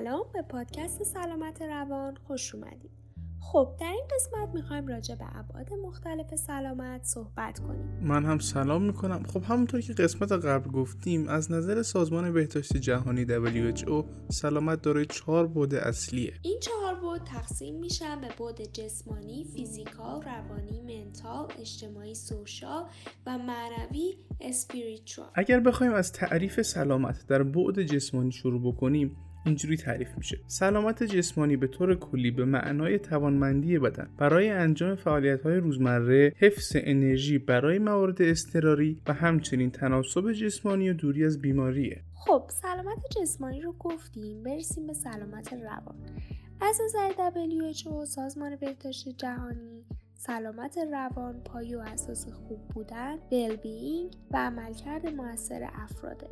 سلام به پادکست سلامت روان خوش اومدید. خب در این قسمت می‌خوایم راجع به ابعاد مختلف سلامت صحبت کنیم. من هم سلام می‌کنم. خب همونطور که قسمت قبل گفتیم از نظر سازمان بهداشت جهانی WHO سلامت دارای چهار بود اصلیه. این چهار بود تقسیم میشن به بود جسمانی، فیزیکال، روانی، منتال، اجتماعی، سوشال و معنوی اسپریچوال. اگر بخوایم از تعریف سلامت در بعد جسمانی شروع بکنیم اینجوری تعریف میشه. سلامت جسمانی به طور کلی به معنای توانمندی بدن. برای انجام فعالیت های روزمره حفظ انرژی برای موارد اضطراری و همچنین تناسب جسمانی و دوری از بیماریه. خب سلامت جسمانی رو گفتیم. برسیم به سلامت روان. از نظر WHO سازمان بهداشت جهانی سلامت روان پای و اساس خوب بودن، بلبینگ و عملکرد موثر افراده.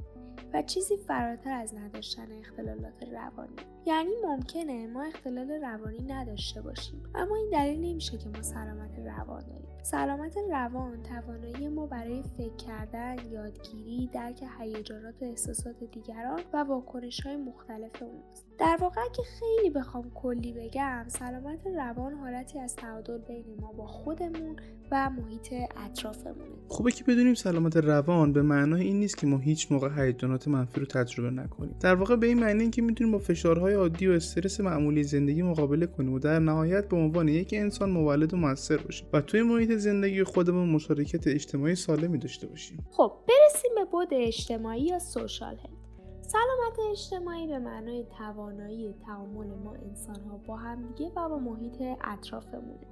و چیزی فراتر از نداشتن اختلالات روانی. یعنی ممکنه ما اختلال روانی نداشته باشیم اما این دلیل نمیشه که ما سلامت روان داریم سلامت روان توانایی ما برای فکر کردن یادگیری درک هیجانات و احساسات دیگران و واکنش های مختلف اوناست. در واقع که خیلی بخوام کلی بگم سلامت روان حالتی از تعادل بین ما با خودمون و محیط اطرافمونه. خوبه که بدونیم سلامت روان به معنای این نیست که ما هیچ موقع هیجانات منفی رو تجربه نکنیم. در واقع به این معنی که می‌تونیم با فشارهای عادی و استرس معمولی زندگی مقابله کنیم و در نهایت به عنوان یک انسان مولد و موثر باشیم و توی محیط زندگی خودمون مشارکت اجتماعی سالمی داشته باشیم. خب برسیم به بود اجتماعی یا سوشال هلت. سلامت اجتماعی به معنای توانایی تعامل ما انسان ها با همدیگه و با محیط اطرافمونه.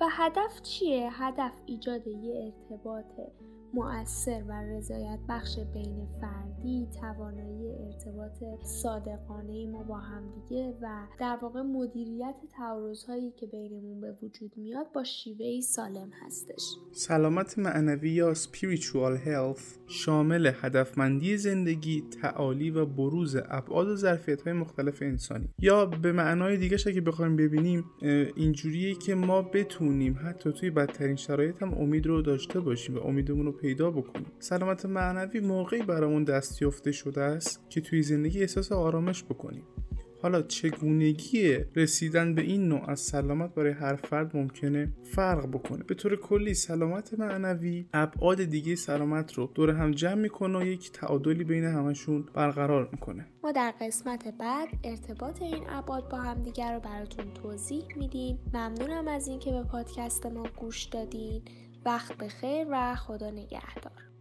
و هدف چیه؟ هدف ایجاد یه ارتباط مؤثر و رضایت بخش بین فردی توانایی ارتباط صادقانه ما با همدیگه و در واقع مدیریت تعارضهایی که بینمون به وجود میاد با شیوهی سالم هستش سلامت معنوی یا spiritual health شامل هدفمندی زندگی تعالی و بروز ابعاد و ظرفیت های مختلف انسانی یا به معنای دیگه اگه بخوایم ببینیم اینجوریه که ما بتونیم حتی توی بدترین شرایط هم امید رو داشته باشیم و امیدمون رو پیدا بکنیم. سلامت معنوی موقعی برامون دستیافته شده است که توی زندگی احساس آرامش بکنیم. حالا چگونگی رسیدن به این نوع از سلامت برای هر فرد ممکنه فرق بکنه؟ به طور کلی سلامت معنوی ابعاد دیگه سلامت رو دور هم جمع می‌کنه و یک تعادلی بین همشون برقرار می‌کنه. ما در قسمت بعد ارتباط این ابعاد با همدیگر رو براتون توضیح میدیم. ممنونم از اینکه به پادکست ما گوش دادین. وقت بخیر و خدا نگهدار.